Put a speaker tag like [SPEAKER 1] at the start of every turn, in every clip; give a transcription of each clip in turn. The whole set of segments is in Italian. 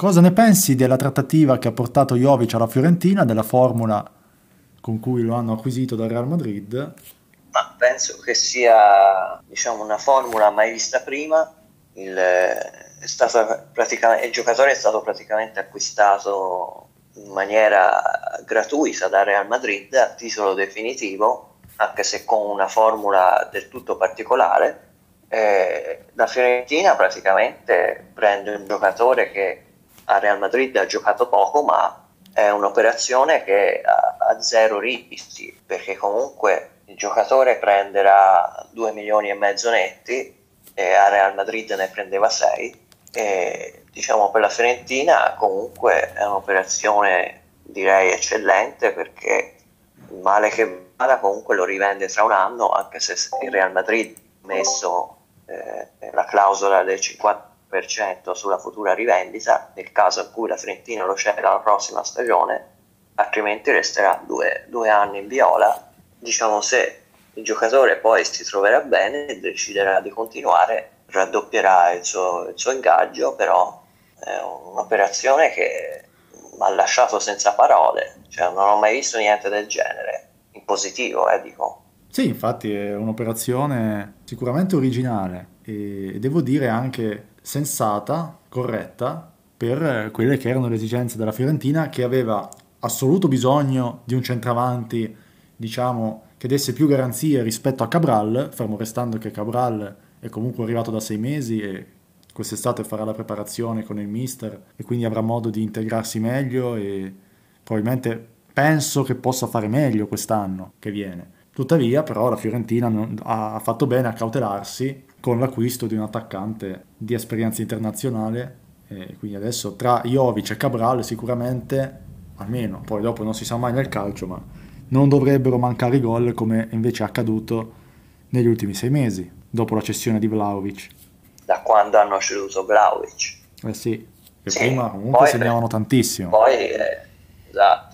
[SPEAKER 1] Cosa ne pensi della trattativa che ha portato Jovic alla Fiorentina, della formula con cui lo hanno acquisito dal Real Madrid?
[SPEAKER 2] Ma penso che sia diciamo, una formula mai vista prima. Il, il giocatore è stato praticamente acquistato in maniera gratuita dal Real Madrid a titolo definitivo, anche se con una formula del tutto particolare. Eh, la Fiorentina praticamente prende un giocatore che a Real Madrid ha giocato poco, ma è un'operazione che ha, zero rischi, perché comunque il giocatore prenderà 2 milioni e mezzo netti e a Real Madrid ne prendeva 6 e diciamo per la Fiorentina comunque è un'operazione direi eccellente perché male che vada comunque lo rivende tra un anno anche se il Real Madrid ha messo eh, la clausola del 50 sulla futura rivendita nel caso in cui la Fiorentina lo cede la prossima stagione, altrimenti resterà due, due anni in viola. Diciamo se il giocatore poi si troverà bene e deciderà di continuare, raddoppierà il suo, il suo ingaggio, però è un'operazione che mi ha lasciato senza parole, cioè non ho mai visto niente del genere, in positivo, eh, dico.
[SPEAKER 1] Sì, infatti è un'operazione sicuramente originale e devo dire anche sensata, corretta, per quelle che erano le esigenze della Fiorentina che aveva assoluto bisogno di un centravanti, diciamo, che desse più garanzie rispetto a Cabral, fermo restando che Cabral è comunque arrivato da sei mesi e quest'estate farà la preparazione con il mister e quindi avrà modo di integrarsi meglio e probabilmente penso che possa fare meglio quest'anno che viene. Tuttavia, però, la Fiorentina ha fatto bene a cautelarsi con l'acquisto di un attaccante di esperienza internazionale. E quindi adesso tra Jovic e Cabral sicuramente, almeno, poi dopo non si sa mai nel calcio, ma non dovrebbero mancare i gol come invece è accaduto negli ultimi sei mesi, dopo la cessione di Vlaovic.
[SPEAKER 2] Da quando hanno ceduto Vlaovic?
[SPEAKER 1] Eh sì, che sì, prima comunque segnavano tantissimo.
[SPEAKER 2] Poi, eh, esatto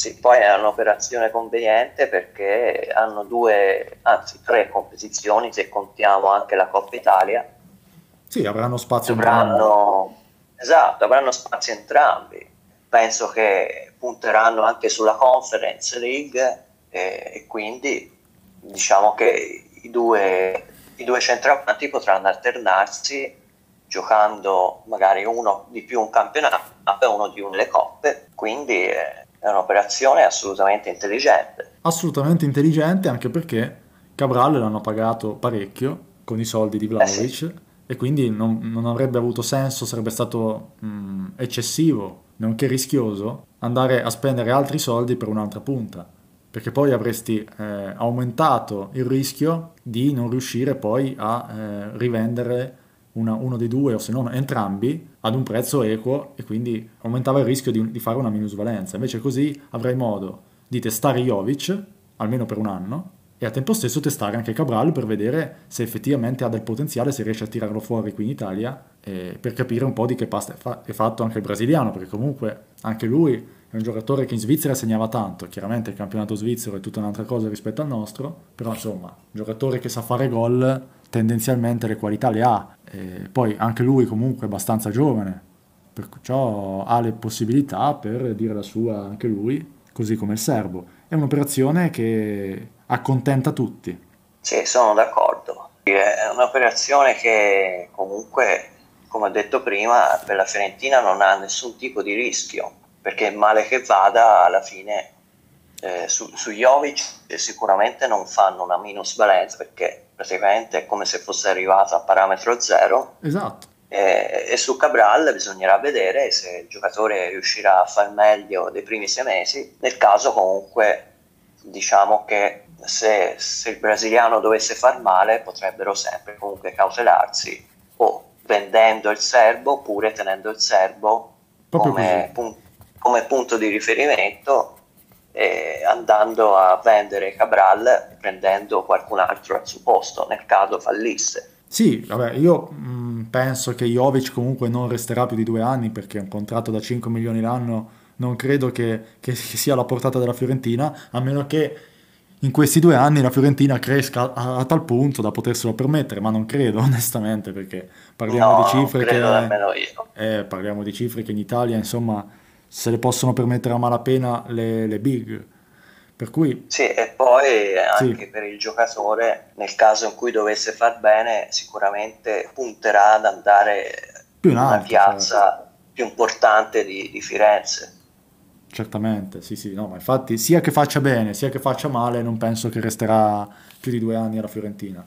[SPEAKER 2] sì, poi è un'operazione conveniente perché hanno due, anzi tre competizioni, se contiamo anche la Coppa Italia.
[SPEAKER 1] Sì, avranno spazio
[SPEAKER 2] avranno, Esatto, avranno spazio entrambi. Penso che punteranno anche sulla Conference League e, e quindi diciamo che i due, i due centravanti potranno alternarsi giocando magari uno di più un campionato e uno di più le coppe. Quindi eh, è un'operazione assolutamente intelligente.
[SPEAKER 1] Assolutamente intelligente anche perché Cabral l'hanno pagato parecchio con i soldi di Vlaovic eh sì. e quindi non, non, avrebbe avuto senso, sarebbe stato mh, eccessivo, nonché rischioso, andare a spendere altri soldi per un'altra punta perché poi avresti eh, aumentato il rischio di non riuscire poi a eh, rivendere una, uno dei due o se non entrambi ad un prezzo equo e quindi aumentava il rischio di, di fare una minusvalenza. Invece così avrai modo di testare Jovic, almeno per un anno, e al tempo stesso testare anche Cabral per vedere se effettivamente ha del potenziale, se riesce a tirarlo fuori qui in Italia, eh, per capire un po' di che pasta è, fa- è fatto anche il brasiliano, perché comunque anche lui è un giocatore che in Svizzera segnava tanto, chiaramente il campionato svizzero è tutta un'altra cosa rispetto al nostro, però insomma, un giocatore che sa fare gol tendenzialmente le qualità le ha. E poi anche lui comunque è abbastanza giovane, perciò ha le possibilità per dire la sua anche lui, così come il serbo. È un'operazione che accontenta tutti.
[SPEAKER 2] Sì, sono d'accordo. È un'operazione che comunque, come ho detto prima, per la Fiorentina non ha nessun tipo di rischio, perché male che vada alla fine eh, su, su Jovic sicuramente non fanno una minusvalenza perché praticamente è come se fosse arrivato a parametro zero.
[SPEAKER 1] Esatto.
[SPEAKER 2] E, e, su Cabral bisognerà vedere se il giocatore riuscirà a far meglio dei primi sei mesi. Nel caso, comunque, diciamo che se, se il brasiliano dovesse far male, potrebbero sempre comunque cautelarsi o vendendo il serbo oppure tenendo il serbo come, pun- come punto di riferimento eh, andando a vendere Cabral prendendo qualcun altro al suo posto nel caso fallisse.
[SPEAKER 1] Sì, vabbè, io mh, mm, penso che Jovic comunque non resterà più di due anni perché un contratto da 5 milioni l'anno non credo che, che sia alla portata della Fiorentina, a meno che in questi due anni la Fiorentina cresca a, a, tal punto da poterselo permettere, ma non credo onestamente perché parliamo
[SPEAKER 2] no,
[SPEAKER 1] di cifre che
[SPEAKER 2] eh,
[SPEAKER 1] parliamo di cifre che in Italia insomma se le possono permettere a malapena le, le big. Per cui...
[SPEAKER 2] Sì, e poi anche sì. per il giocatore, nel caso in cui dovesse far bene, sicuramente punterà ad andare
[SPEAKER 1] più in
[SPEAKER 2] una
[SPEAKER 1] alto,
[SPEAKER 2] piazza
[SPEAKER 1] certo.
[SPEAKER 2] più importante di, di Firenze.
[SPEAKER 1] Certamente, sì, sì, no, ma infatti sia che faccia bene sia che faccia male, non penso che resterà più di due anni alla Fiorentina.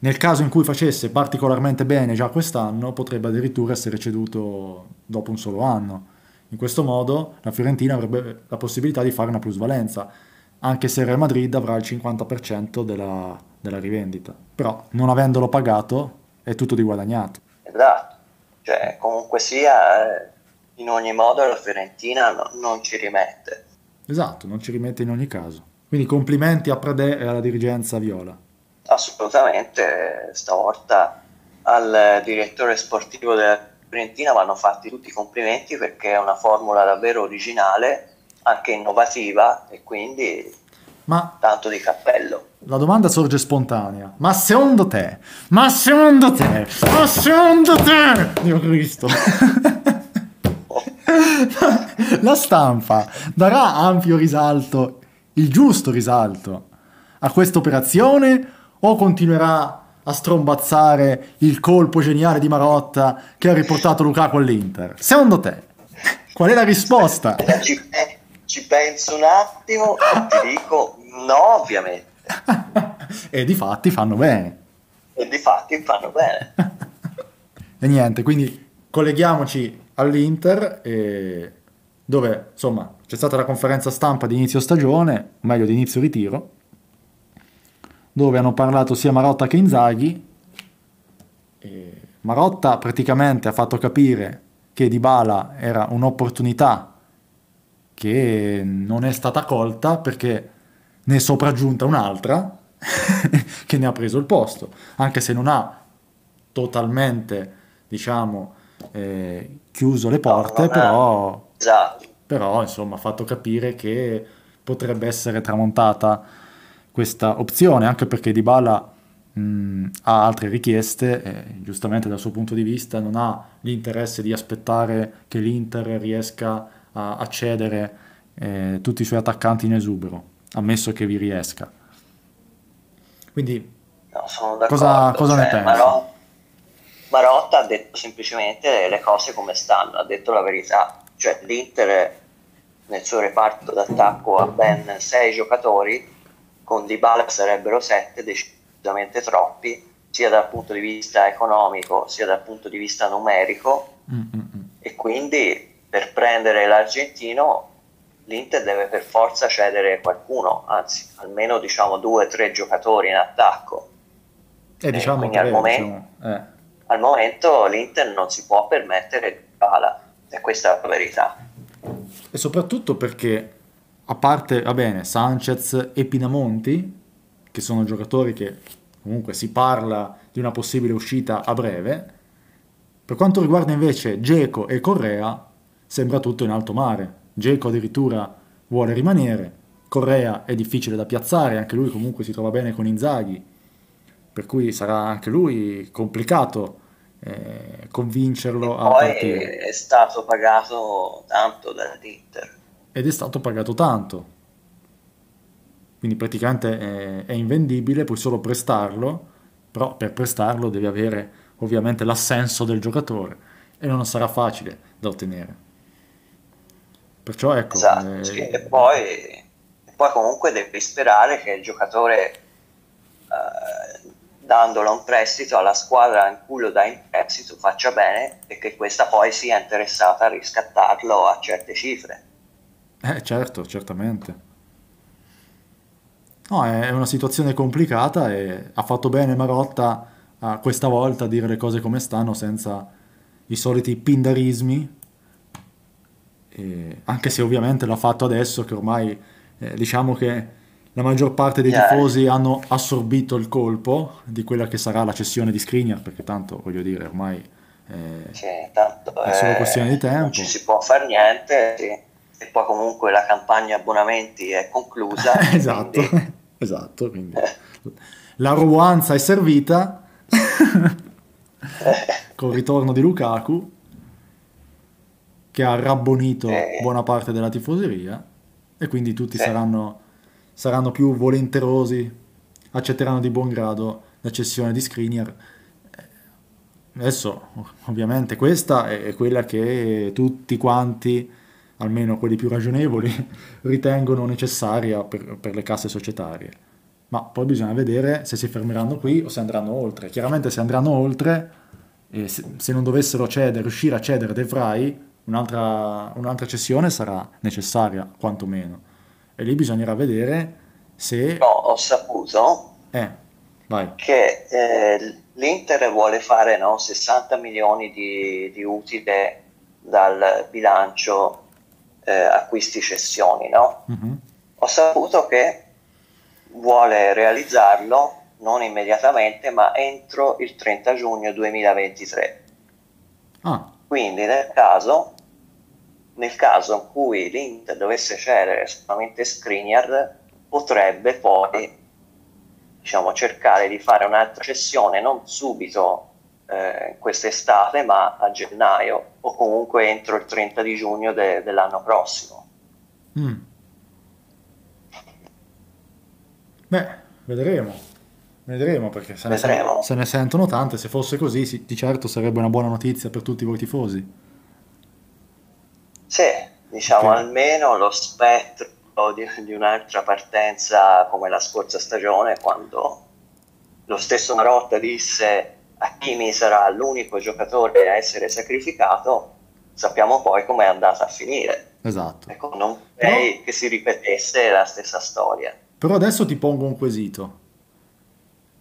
[SPEAKER 1] Nel caso in cui facesse particolarmente bene già quest'anno, potrebbe addirittura essere ceduto dopo un solo anno. In questo modo la Fiorentina avrebbe la possibilità di fare una plusvalenza, anche se il Real Madrid avrà il 50% della, della rivendita. Però non avendolo pagato è tutto di guadagnato.
[SPEAKER 2] Esatto, cioè comunque sia eh, in ogni modo la Fiorentina no, non ci rimette.
[SPEAKER 1] Esatto, non ci rimette in ogni caso. Quindi complimenti a Pradè e alla dirigenza Viola.
[SPEAKER 2] Assolutamente, stavolta al direttore sportivo della Fiorentina vanno fatti tutti i complimenti perché è una formula davvero originale, anche innovativa e quindi
[SPEAKER 1] ma
[SPEAKER 2] tanto di cappello.
[SPEAKER 1] La domanda sorge spontanea. Ma secondo te? Ma secondo te? Ma secondo te? Dio Cristo. la stampa darà ampio risalto, il giusto risalto a questa operazione o continuerà a strombazzare il colpo geniale di Marotta che ha riportato Lukaku all'Inter? Secondo te, qual è la risposta?
[SPEAKER 2] Ci, eh, ci penso un attimo e ti dico no, ovviamente.
[SPEAKER 1] e di fatti fanno bene.
[SPEAKER 2] E di fatti fanno bene.
[SPEAKER 1] e niente, quindi colleghiamoci all'Inter e dove insomma c'è stata la conferenza stampa di inizio stagione, o meglio di inizio ritiro, dove hanno parlato sia Marotta che Inzaghi. E Marotta praticamente ha fatto capire che Dybala era un'opportunità che non è stata colta perché ne è sopraggiunta un'altra che ne ha preso il posto, anche se non ha totalmente, diciamo, eh, chiuso le porte, no, però,
[SPEAKER 2] esatto.
[SPEAKER 1] però insomma ha fatto capire che potrebbe essere tramontata questa opzione, anche perché Dybala mh, ha altre richieste, e giustamente dal suo punto di vista non ha l'interesse di aspettare che l'Inter riesca a, a cedere eh, tutti i suoi attaccanti in esubero, ammesso che vi riesca. Quindi
[SPEAKER 2] no,
[SPEAKER 1] cosa, cosa
[SPEAKER 2] cioè,
[SPEAKER 1] ne pensi?
[SPEAKER 2] Marotta ha detto semplicemente le cose come stanno, ha detto la verità, cioè l'Inter nel suo reparto d'attacco ha ben sei giocatori, con Dybala sarebbero sette, decisamente troppi, sia dal punto di vista economico sia dal punto di vista numerico
[SPEAKER 1] Mm-mm.
[SPEAKER 2] e quindi per prendere l'argentino l'Inter deve per forza cedere qualcuno, anzi almeno diciamo due o tre giocatori in attacco.
[SPEAKER 1] E diciamo
[SPEAKER 2] e
[SPEAKER 1] che
[SPEAKER 2] al momento,
[SPEAKER 1] diciamo, eh
[SPEAKER 2] al momento l'Inter non si può permettere pala, e questa è la verità.
[SPEAKER 1] E soprattutto perché, a parte, va bene, Sanchez e Pinamonti, che sono giocatori che comunque si parla di una possibile uscita a breve, per quanto riguarda invece Geco e Correa, sembra tutto in alto mare. Geco addirittura vuole rimanere, Correa è difficile da piazzare, anche lui comunque si trova bene con Inzaghi, per cui sarà anche lui complicato eh, convincerlo a
[SPEAKER 2] poi
[SPEAKER 1] partire.
[SPEAKER 2] è stato pagato tanto dall'Inter.
[SPEAKER 1] Ed è stato pagato tanto. Quindi praticamente è, è invendibile, puoi solo prestarlo, però per prestarlo devi avere ovviamente l'assenso del giocatore e non sarà facile da ottenere. Perciò ecco...
[SPEAKER 2] Esatto,
[SPEAKER 1] eh,
[SPEAKER 2] sì, e, poi, e poi comunque devi sperare che il giocatore eh, dandolo a un prestito alla squadra in cui lo dai in prestito faccia bene e che questa poi sia interessata a riscattarlo a certe cifre.
[SPEAKER 1] Eh certo, certamente. No, è una situazione complicata e ha fatto bene Marotta a questa volta a dire le cose come stanno senza i soliti pindarismi, e anche se ovviamente l'ha fatto adesso che ormai eh, diciamo che la maggior parte dei
[SPEAKER 2] Yeah.
[SPEAKER 1] tifosi hanno assorbito il colpo di quella che sarà la cessione di Skriniar, perché tanto voglio dire ormai eh,
[SPEAKER 2] Sì,
[SPEAKER 1] è solo
[SPEAKER 2] eh,
[SPEAKER 1] questione di tempo.
[SPEAKER 2] non ci si può fare niente sì. e poi comunque la campagna abbonamenti è conclusa
[SPEAKER 1] esatto.
[SPEAKER 2] quindi
[SPEAKER 1] esatto, quindi l'arroganza è servita col ritorno di Lukaku che ha rabbonito
[SPEAKER 2] Eh.
[SPEAKER 1] buona parte della tifoseria e quindi tutti
[SPEAKER 2] Sì.
[SPEAKER 1] saranno, saranno più volenterosi, accetteranno di buon grado la cessione di Skriniar. Adesso, ovviamente, questa è quella che tutti quanti, almeno quelli più ragionevoli, ritengono necessaria per, per le casse societarie. Ma poi bisogna vedere se si fermeranno qui o se andranno oltre. Chiaramente se andranno oltre, e se, se non dovessero cedere, riuscire a cedere De Vrij, un'altra, un'altra cessione sarà necessaria, quantomeno. E lì bisognerà vedere se...
[SPEAKER 2] No, ho saputo
[SPEAKER 1] Eh,
[SPEAKER 2] che eh, l'Inter vuole fare no, 60 milioni di, di utile dal bilancio eh, acquisti cessioni, no?
[SPEAKER 1] Mhm.
[SPEAKER 2] Ho saputo che vuole realizzarlo non immediatamente, ma entro il 30 giugno 2023.
[SPEAKER 1] Ah,
[SPEAKER 2] Quindi nel caso, nel caso in cui l'Inter dovesse cedere solamente Skriniar, potrebbe poi diciamo, cercare di fare un'altra cessione non subito eh, quest'estate, ma a gennaio o comunque entro il 30 di giugno de- dell'anno prossimo.
[SPEAKER 1] mm. Beh, vedremo. Vedremo perché se ne,
[SPEAKER 2] Vedremo.
[SPEAKER 1] se ne sentono tante. Se fosse così, sì, di certo sarebbe una buona notizia per tutti voi tifosi.
[SPEAKER 2] Sì, diciamo
[SPEAKER 1] Ok.
[SPEAKER 2] almeno lo spettro di, di un'altra partenza come la scorsa stagione, quando lo stesso Marotta disse Hakimi sarà l'unico giocatore a essere sacrificato, sappiamo poi com'è andata a finire.
[SPEAKER 1] Esatto.
[SPEAKER 2] Ecco, non vorrei che si ripetesse la stessa storia.
[SPEAKER 1] Però adesso ti pongo un quesito.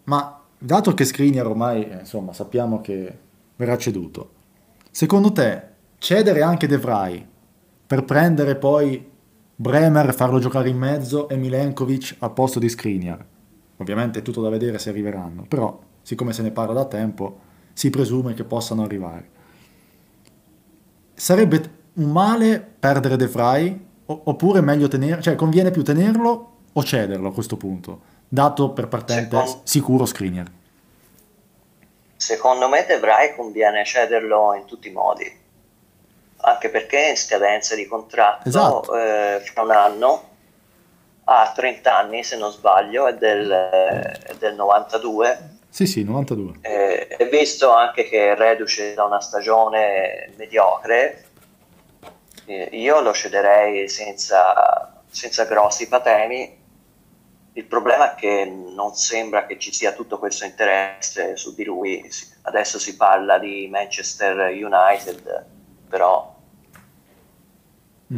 [SPEAKER 1] Ma dato che Skriniar ormai, eh, insomma, sappiamo che verrà ceduto, secondo te cedere anche De Vrij per prendere poi Bremer farlo giocare in mezzo e Milenkovic al posto di Skriniar? Ovviamente è tutto da vedere se arriveranno, però siccome se ne parla da tempo, si presume che possano arrivare. Sarebbe un male perdere De o- oppure meglio tenere, cioè conviene più tenerlo o cederlo a questo punto, dato per partente
[SPEAKER 2] Secondo-
[SPEAKER 1] sicuro Skriniar.
[SPEAKER 2] Secondo me De Vrij conviene cederlo in tutti i modi, anche perché è in scadenza di contratto
[SPEAKER 1] Esatto.
[SPEAKER 2] eh, fra un anno, ha 30 anni se non sbaglio, è del, è del 92
[SPEAKER 1] Sì, sì, 92.
[SPEAKER 2] eh, e visto anche che è reduce da una stagione mediocre, eh, io lo cederei senza, senza grossi patemi. Il problema è che non sembra che ci sia tutto questo interesse su di lui. Adesso si parla di Manchester United, però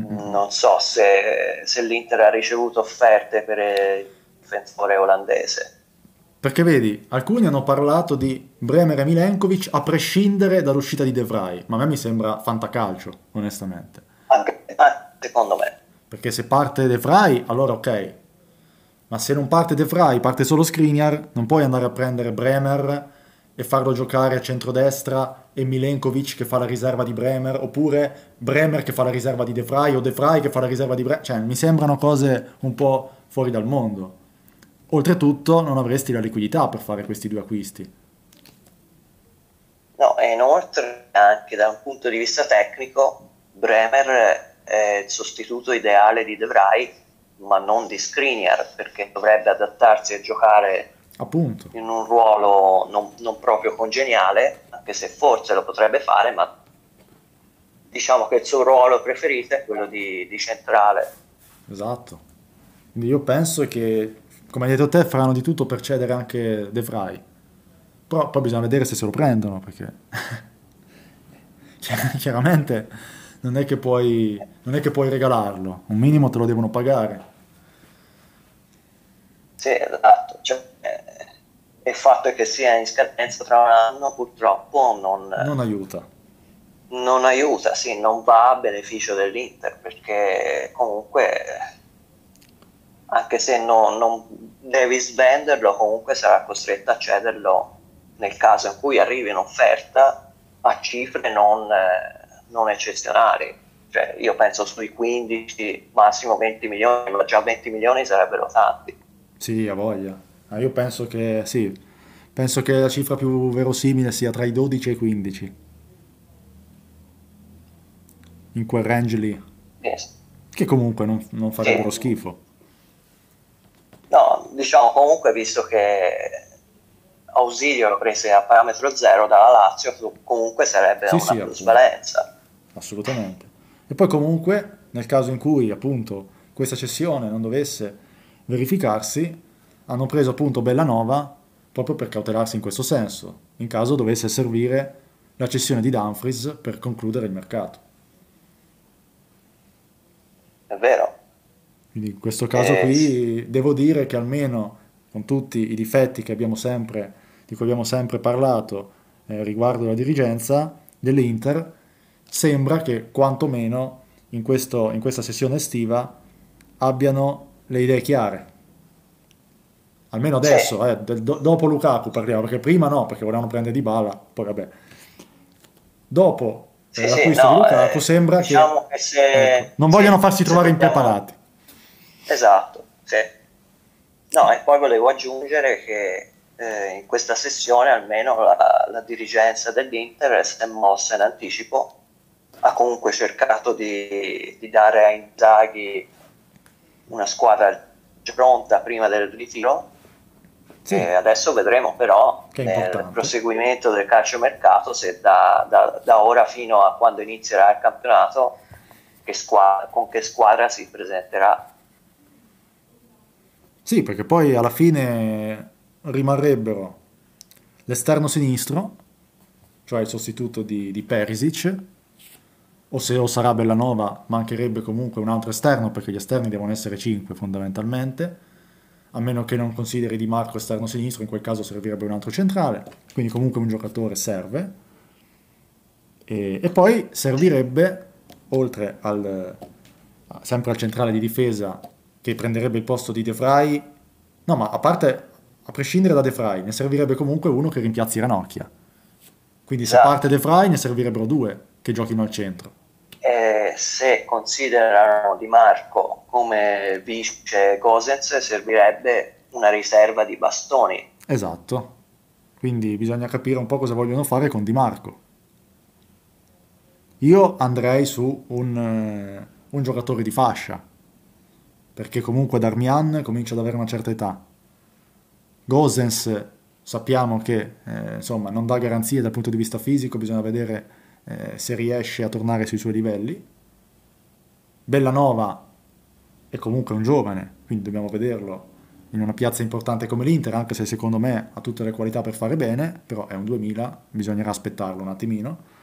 [SPEAKER 2] Non so se, se l'Inter ha ricevuto offerte per il difensore olandese.
[SPEAKER 1] Perché vedi, alcuni hanno parlato di Bremer e Milenkovic a prescindere dall'uscita di De Vrij, ma a me mi sembra fantacalcio, onestamente.
[SPEAKER 2] Anche, anche secondo me.
[SPEAKER 1] Perché se parte De Vrij, allora ok. Ma se non parte De Vrij, parte solo Skriniar, non puoi andare a prendere Bremer e farlo giocare a centrodestra e Milenkovic che fa la riserva di Bremer, oppure Bremer che fa la riserva di De Vrij o De Vrij che fa la riserva di Bremer. Cioè, mi sembrano cose un po' fuori dal mondo. Oltretutto non avresti la liquidità per fare questi due acquisti.
[SPEAKER 2] No, e inoltre anche da un punto di vista tecnico, Bremer è il sostituto ideale di De Vrij, ma non di Skriniar, perché dovrebbe adattarsi a giocare
[SPEAKER 1] Appunto.
[SPEAKER 2] in un ruolo non, non proprio congeniale, anche se forse lo potrebbe fare, ma diciamo che il suo ruolo preferito è quello di, di centrale.
[SPEAKER 1] Esatto. Quindi io penso che, come hai detto te, faranno di tutto per cedere anche De Vrij. Però poi bisogna vedere se se lo prendono, perché Chiar- chiaramente non è che puoi, non è che puoi regalarlo, un minimo te lo devono pagare.
[SPEAKER 2] Sì, esatto. Il fatto è che sia in scadenza tra un anno purtroppo non,
[SPEAKER 1] Non aiuta.
[SPEAKER 2] non aiuta, sì, non va a beneficio dell'Inter, perché comunque anche se non, non devi svenderlo, comunque sarà costretto a cederlo nel caso in cui arrivi un'offerta a cifre non, non eccezionali. Cioè, io penso sui 15, massimo 20 milioni, ma già 20 milioni sarebbero tanti.
[SPEAKER 1] Sì, ha voglia. Io penso che sì, penso che la cifra più verosimile sia tra i 12 e i 15. In quel range lì.
[SPEAKER 2] Yes.
[SPEAKER 1] Che comunque non, non farebbero
[SPEAKER 2] Sì.
[SPEAKER 1] schifo.
[SPEAKER 2] No, diciamo comunque visto che Ausilio lo prese a parametro zero dalla Lazio, comunque sarebbe
[SPEAKER 1] Sì,
[SPEAKER 2] una
[SPEAKER 1] sì,
[SPEAKER 2] plusvalenza.
[SPEAKER 1] Assolutamente. E poi comunque, nel caso in cui appunto questa cessione non dovesse verificarsi, hanno preso appunto Bellanova proprio per cautelarsi in questo senso, in caso dovesse servire la cessione di Dumfries per concludere il mercato.
[SPEAKER 2] È vero.
[SPEAKER 1] Quindi in questo caso
[SPEAKER 2] Eh,
[SPEAKER 1] qui devo dire che almeno con tutti i difetti che abbiamo sempre, di cui abbiamo sempre parlato eh, riguardo la dirigenza dell'Inter, sembra che quantomeno in, questo- in questa sessione estiva abbiano le idee chiare. Almeno adesso, eh, del- do- dopo Lukaku parliamo, perché prima no, perché volevano prendere Dybala, poi vabbè. Dopo
[SPEAKER 2] Sì,
[SPEAKER 1] eh,
[SPEAKER 2] sì,
[SPEAKER 1] l'acquisto di
[SPEAKER 2] no,
[SPEAKER 1] Lukaku
[SPEAKER 2] eh,
[SPEAKER 1] sembra
[SPEAKER 2] diciamo
[SPEAKER 1] che
[SPEAKER 2] che se-
[SPEAKER 1] ecco, non
[SPEAKER 2] se-
[SPEAKER 1] vogliono farsi trovare impreparati.
[SPEAKER 2] Esatto, sì. No, e poi volevo aggiungere che eh, in questa sessione almeno la, la dirigenza dell'Inter si è mossa in anticipo, ha comunque cercato di, di dare a Inzaghi una squadra pronta prima del ritiro
[SPEAKER 1] Sì.
[SPEAKER 2] e adesso vedremo però nel
[SPEAKER 1] importante.
[SPEAKER 2] proseguimento del calciomercato se da, da- da ora fino a quando inizierà il campionato che squa- con che squadra si presenterà.
[SPEAKER 1] Sì, perché poi alla fine rimarrebbero l'esterno sinistro, cioè il sostituto di, di Perisic, o se o sarà Bellanova, mancherebbe comunque un altro esterno, perché gli esterni devono essere 5 fondamentalmente, a meno che non consideri Di Marco esterno sinistro, in quel caso servirebbe un altro centrale, quindi comunque un giocatore serve. E, e poi servirebbe, oltre al, sempre al centrale di difesa, che prenderebbe il posto di De Vrij, no ma a parte, a prescindere da De Vrij, ne servirebbe comunque uno che rimpiazzi Ranocchia. Quindi se parte De Vrij ne servirebbero due che giochino al centro.
[SPEAKER 2] E se considerano Di Marco come vice Gosens servirebbe una riserva di bastoni.
[SPEAKER 1] Esatto. Quindi bisogna capire un po' cosa vogliono fare con Di Marco. Io andrei su un, eh, un giocatore di fascia, perché comunque Darmian comincia ad avere una certa età. Gosens sappiamo che eh, insomma non dà garanzie dal punto di vista fisico, bisogna vedere eh, se riesce a tornare sui suoi livelli. Bellanova è comunque un giovane, quindi dobbiamo vederlo in una piazza importante come l'Inter, anche se secondo me ha tutte le qualità per fare bene, però è un 2000, bisognerà aspettarlo un attimino.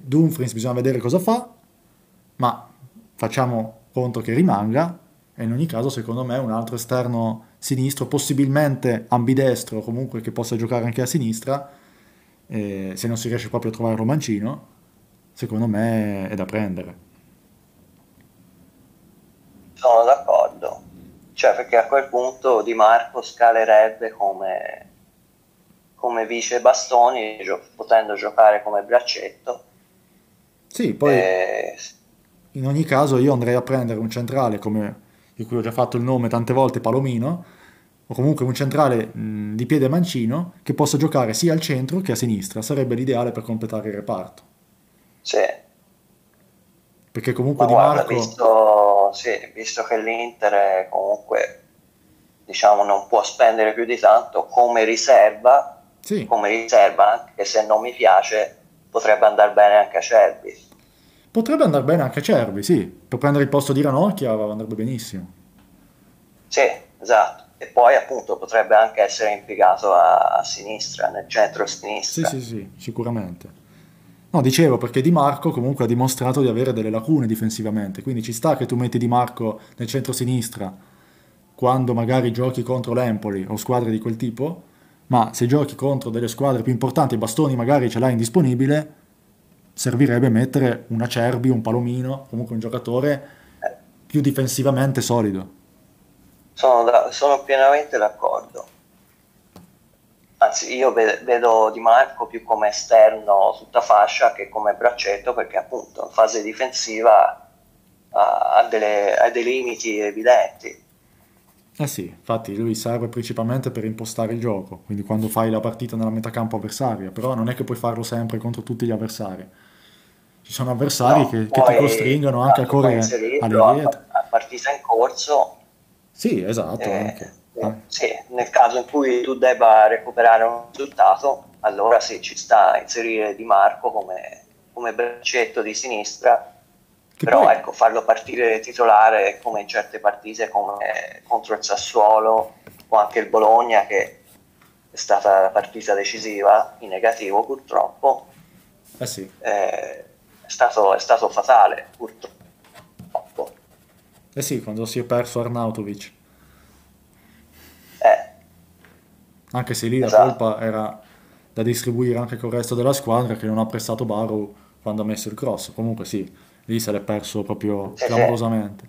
[SPEAKER 1] Dumfries bisogna vedere cosa fa, ma facciamo conto che rimanga e in ogni caso secondo me un altro esterno sinistro, possibilmente ambidestro, comunque che possa giocare anche a sinistra, eh, se non si riesce proprio a trovarlo mancino, secondo me è da prendere.
[SPEAKER 2] Sono d'accordo. Cioè, perché a quel punto Di Marco scalerebbe come, come vice bastoni, gio- potendo giocare come braccetto.
[SPEAKER 1] Sì, poi
[SPEAKER 2] E-
[SPEAKER 1] in ogni caso io andrei a prendere un centrale come di cui ho già fatto il nome tante volte, Palomino, o comunque un centrale mh, di piede mancino che possa giocare sia al centro che a sinistra, sarebbe l'ideale per completare il reparto.
[SPEAKER 2] sì.
[SPEAKER 1] Perché comunque
[SPEAKER 2] Ma
[SPEAKER 1] Di
[SPEAKER 2] guarda,
[SPEAKER 1] Marco...
[SPEAKER 2] visto, sì, visto che l'Inter è comunque diciamo non può spendere più di tanto come riserva,
[SPEAKER 1] Sì,
[SPEAKER 2] come riserva, anche se non mi piace, potrebbe andare bene anche a Cervi.
[SPEAKER 1] potrebbe andare bene anche a Cervi, sì, per prendere il posto di Ranocchia andrebbe benissimo.
[SPEAKER 2] Sì, esatto. E poi appunto potrebbe anche essere impiegato a, a sinistra, nel
[SPEAKER 1] Sì,
[SPEAKER 2] centro-sinistra.
[SPEAKER 1] sì, sì, sicuramente. No, dicevo perché Di Marco comunque ha dimostrato di avere delle lacune difensivamente, quindi ci sta che tu metti Di Marco nel centro-sinistra quando magari giochi contro l'Empoli o squadre di quel tipo, ma se giochi contro delle squadre più importanti e bastoni magari ce l'hai indisponibile, servirebbe mettere una Cerbi, un Palomino, comunque un giocatore più difensivamente solido.
[SPEAKER 2] Sono, da- sono pienamente d'accordo. Anzi, io ve- vedo Di Marco più come esterno tutta fascia che come braccetto, perché appunto in fase difensiva ha, ha delle- ha dei limiti evidenti.
[SPEAKER 1] Eh sì, infatti lui serve principalmente per impostare il gioco, quindi quando fai la partita nella metacampo avversaria, però non è che puoi farlo sempre contro tutti gli avversari. Ci sono avversari
[SPEAKER 2] No,
[SPEAKER 1] che, che ti costringono anche a correre
[SPEAKER 2] a, a partita in corso
[SPEAKER 1] Sì, esatto,
[SPEAKER 2] Eh, eh,
[SPEAKER 1] Ah,
[SPEAKER 2] sì, nel caso in cui tu debba recuperare un risultato, allora sì, ci sta a inserire Di Marco come, come braccetto di sinistra,
[SPEAKER 1] Che
[SPEAKER 2] però
[SPEAKER 1] poi,
[SPEAKER 2] ecco, farlo partire titolare come in certe partite come contro il Sassuolo o anche il Bologna, che è stata la partita decisiva in negativo purtroppo,
[SPEAKER 1] eh sì,
[SPEAKER 2] eh, è stato, è stato fatale purtroppo.
[SPEAKER 1] Eh sì, quando si è perso Arnautovic,
[SPEAKER 2] Eh,
[SPEAKER 1] anche se lì la
[SPEAKER 2] Esatto.
[SPEAKER 1] colpa era da distribuire anche col resto della squadra che non ha prestato Barrow quando ha messo il cross. Comunque sì, lì se l'è perso proprio
[SPEAKER 2] Sì, sì.
[SPEAKER 1] clamorosamente.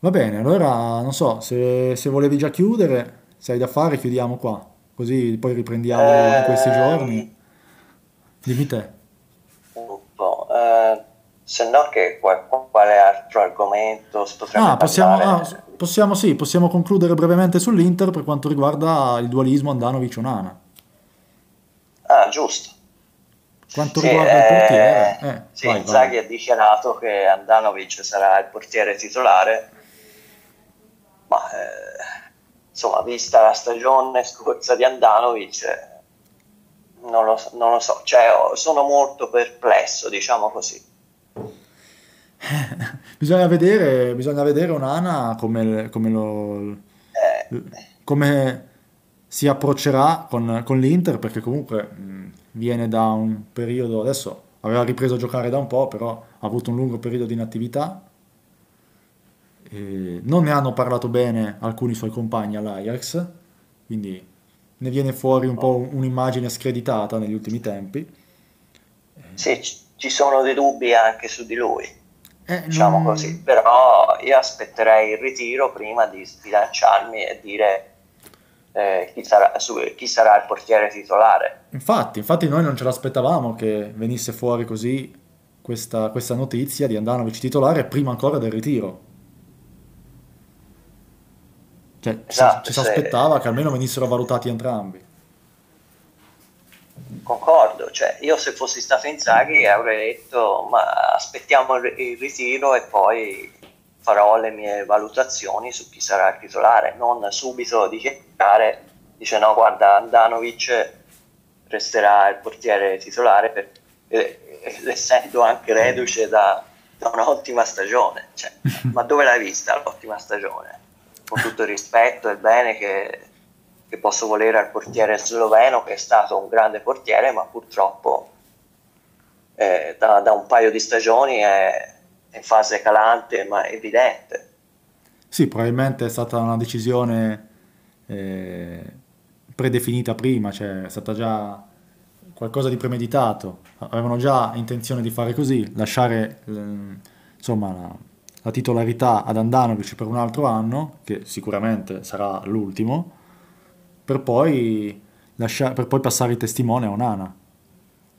[SPEAKER 1] Va bene, allora non so, se, se volevi già chiudere, se hai da fare, chiudiamo qua. Così poi riprendiamo in questi giorni. Dimmi te.
[SPEAKER 2] Se no, che qual- quale altro argomento si potrebbe
[SPEAKER 1] Ah, possiamo, ah, possiamo, sì, possiamo concludere brevemente sull'Inter per quanto riguarda il dualismo Andanovic-Onana.
[SPEAKER 2] Ah, giusto.
[SPEAKER 1] Quanto
[SPEAKER 2] Sì,
[SPEAKER 1] riguarda il
[SPEAKER 2] eh,
[SPEAKER 1] portiere, eh,
[SPEAKER 2] sì,
[SPEAKER 1] vai,
[SPEAKER 2] Inzaghi
[SPEAKER 1] vai.
[SPEAKER 2] ha dichiarato che Andanovic sarà il portiere titolare, ma eh, insomma, vista la stagione scorsa di Andanovic, eh, non lo, so- non lo so, cioè, oh, sono molto perplesso, diciamo così.
[SPEAKER 1] Bisogna vedere, bisogna vedere Onana come, come lo,
[SPEAKER 2] Eh,
[SPEAKER 1] come si approccerà con, con l'Inter, perché comunque mh, viene da un periodo, adesso aveva ripreso a giocare da un po', però ha avuto un lungo periodo di inattività. E non ne hanno parlato bene alcuni suoi compagni all'Ajax, quindi ne viene fuori un po' un- un'immagine screditata negli ultimi tempi.
[SPEAKER 2] sì, ci sono dei dubbi anche su di lui.
[SPEAKER 1] Eh,
[SPEAKER 2] diciamo
[SPEAKER 1] non-
[SPEAKER 2] così, però io aspetterei il ritiro prima di sbilanciarmi e dire eh, chi, sarà, su- chi sarà il portiere titolare.
[SPEAKER 1] Infatti, infatti noi non ce l'aspettavamo che venisse fuori così questa, questa notizia di Andanovic titolare prima ancora del ritiro. Cioè, ci, si-
[SPEAKER 2] Esatto,
[SPEAKER 1] ci si
[SPEAKER 2] se-
[SPEAKER 1] aspettava che almeno venissero valutati entrambi.
[SPEAKER 2] Concordo, cioè io se fossi stato Inzaghi avrei detto ma aspettiamo il, ritiro e poi farò le mie valutazioni su chi sarà il titolare, non subito dichiarare, dice no guarda Andanovic resterà il portiere titolare per- eh, eh, essendo anche reduce da, da un'ottima stagione, Cioè, ma dove l'hai vista l'ottima stagione? Con tutto il rispetto e il bene che, che posso volere al portiere sloveno che è stato un grande portiere ma purtroppo eh, da, da un paio di stagioni è in fase calante ma evidente.
[SPEAKER 1] Sì, probabilmente è stata una decisione eh, predefinita prima, cioè è stata già qualcosa di premeditato. Avevano già intenzione di fare così, lasciare eh, insomma, la, la titolarità ad Andanovic per un altro anno, che sicuramente sarà l'ultimo, per poi, lascia- per poi passare il testimone a Onana.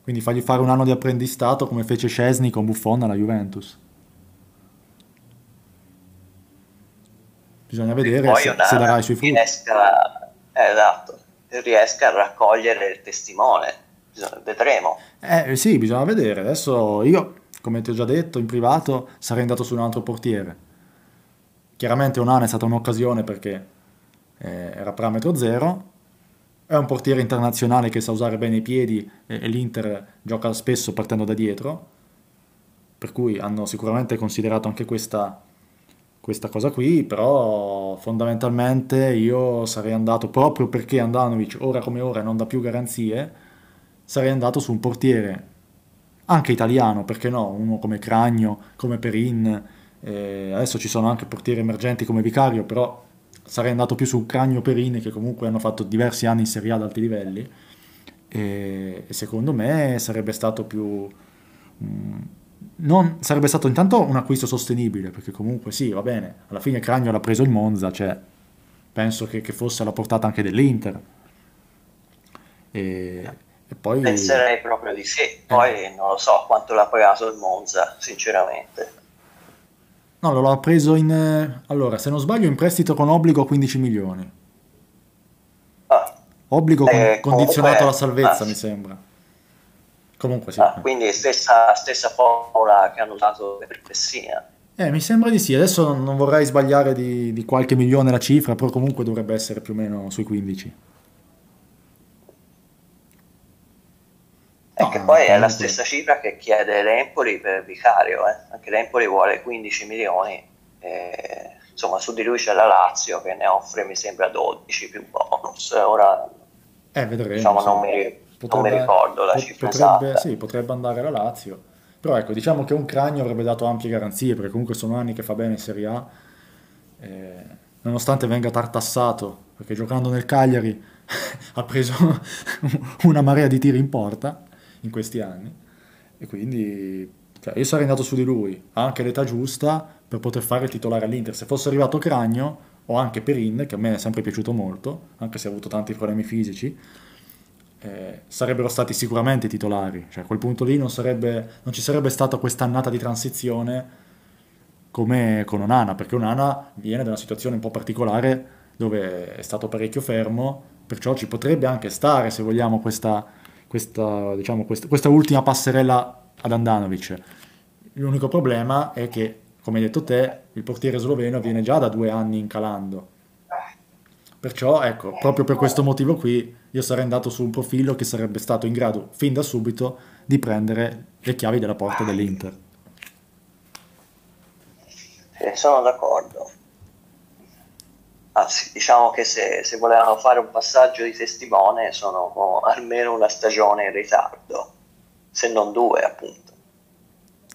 [SPEAKER 1] Quindi fargli fare un anno di apprendistato come fece Scesni con Buffon alla Juventus. Bisogna vedere
[SPEAKER 2] Poi
[SPEAKER 1] se,
[SPEAKER 2] Onana
[SPEAKER 1] se darà i suoi frutti.
[SPEAKER 2] riesca, eh, esatto, riesca a raccogliere il testimone, Bisogna- vedremo.
[SPEAKER 1] Eh sì, bisogna vedere. Adesso io, come ti ho già detto in privato, sarei andato su un altro portiere. Chiaramente Onana è stata un'occasione perché eh, era parametro zero. È un portiere internazionale che sa usare bene i piedi e, e l'Inter gioca spesso partendo da dietro. Per cui hanno sicuramente considerato anche questa, questa cosa qui, però fondamentalmente io sarei andato proprio perché Andanovic ora come ora non dà più garanzie, sarei andato su un portiere anche italiano, perché no? Uno come Cragno, come Perin, eh, adesso ci sono anche portieri emergenti come Vicario, però sarei andato più su Cragno Perin che comunque hanno fatto diversi anni in Serie A ad alti livelli e, e secondo me sarebbe stato più... mm, non, sarebbe stato intanto un acquisto sostenibile, perché comunque sì, va bene, alla fine Cragno l'ha preso il Monza, cioè penso che, che fosse alla portata anche dell'Inter. E, e poi...
[SPEAKER 2] Penserei proprio di sì, poi non lo so quanto l'ha pagato il Monza, sinceramente.
[SPEAKER 1] No, l'ho preso in... eh, Allora, se non sbaglio, in prestito con obbligo a 15 milioni.
[SPEAKER 2] Ah,
[SPEAKER 1] Obbligo con-
[SPEAKER 2] Eh,
[SPEAKER 1] condizionato
[SPEAKER 2] comunque-
[SPEAKER 1] alla salvezza,
[SPEAKER 2] ah,
[SPEAKER 1] mi sembra. Comunque sì.
[SPEAKER 2] ah, quindi stessa, stessa formula che hanno usato per Messina.
[SPEAKER 1] Eh, mi sembra di sì. Adesso non, non vorrei sbagliare di, di qualche milione la cifra, però comunque dovrebbe essere più o meno sui 15.
[SPEAKER 2] E che poi è la stessa cifra che chiede l'Empoli per Vicario, eh. anche l'Empoli vuole 15 milioni, eh, insomma su di lui c'è la Lazio che ne offre mi sembra 12 più bonus, ora
[SPEAKER 1] Eh, vedremo.
[SPEAKER 2] diciamo non mi, non mi ricordo la cifra
[SPEAKER 1] potrebbe,
[SPEAKER 2] esatta.
[SPEAKER 1] sì, potrebbe andare la Lazio. Però ecco, diciamo che un Cragno avrebbe dato ampie garanzie, perché comunque sono anni che fa bene in Serie A. eh, nonostante venga tartassato, perché giocando nel Cagliari ha preso una marea di tiri in porta in questi anni. E quindi cioè, io sarei andato su di lui, anche l'età giusta per poter fare il titolare all'Inter. Se fosse arrivato Cragno o anche Perin, che a me è sempre piaciuto molto, anche se ha avuto tanti problemi fisici, eh, sarebbero stati sicuramente titolari. Cioè, a quel punto lì non, sarebbe, non ci sarebbe stata questa annata di transizione come con Onana, perché Onana viene da una situazione un po' particolare dove è stato parecchio fermo, perciò ci potrebbe anche stare, se vogliamo, questa, questa, diciamo, questa, questa ultima passerella ad Andanovic. L'unico problema è che, come hai detto te, il portiere sloveno viene già da due anni incalando. Perciò, ecco, proprio per questo motivo qui, io sarei andato su un profilo che sarebbe stato in grado, fin da subito, di prendere le chiavi della porta dell'Inter.
[SPEAKER 2] Sì, sono d'accordo. Anzi, diciamo che se, se volevano fare un passaggio di testimone sono almeno una stagione in ritardo, se non due appunto.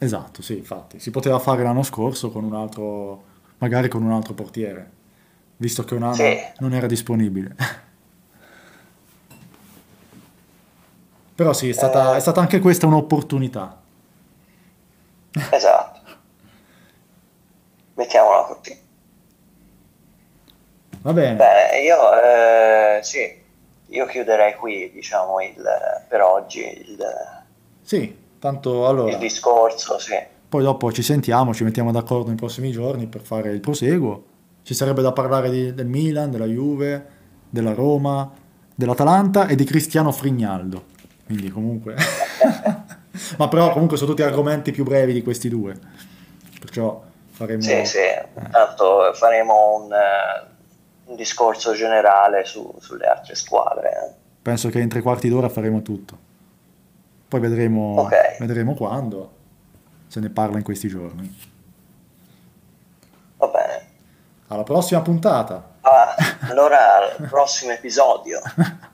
[SPEAKER 1] Esatto, sì, infatti. Si poteva fare l'anno scorso con un altro, magari con un altro portiere, visto che un anno
[SPEAKER 2] Sì.
[SPEAKER 1] non era disponibile. Però sì, è stata,
[SPEAKER 2] Eh.
[SPEAKER 1] è stata anche questa un'opportunità.
[SPEAKER 2] Esatto. Mettiamola così.
[SPEAKER 1] Va bene.
[SPEAKER 2] Beh, io eh, sì, io chiuderei qui, diciamo, il, per oggi il,
[SPEAKER 1] Sì, tanto allora,
[SPEAKER 2] il discorso, sì.
[SPEAKER 1] poi dopo ci sentiamo, ci mettiamo d'accordo nei prossimi giorni per fare il proseguo. Ci sarebbe da parlare di- del Milan, della Juve, della Roma, dell'Atalanta e di Cristiano Frignaldo. Quindi comunque... Ma però comunque sono tutti argomenti più brevi di questi due. Perciò faremo...
[SPEAKER 2] Sì, sì, tanto faremo un, eh, un discorso generale su- sulle altre squadre. eh.
[SPEAKER 1] Penso che in tre quarti d'ora faremo tutto. Poi vedremo,
[SPEAKER 2] Ok.
[SPEAKER 1] vedremo quando. Se ne parla in questi giorni.
[SPEAKER 2] Va bene.
[SPEAKER 1] Alla prossima puntata.
[SPEAKER 2] Ah, allora, al prossimo episodio.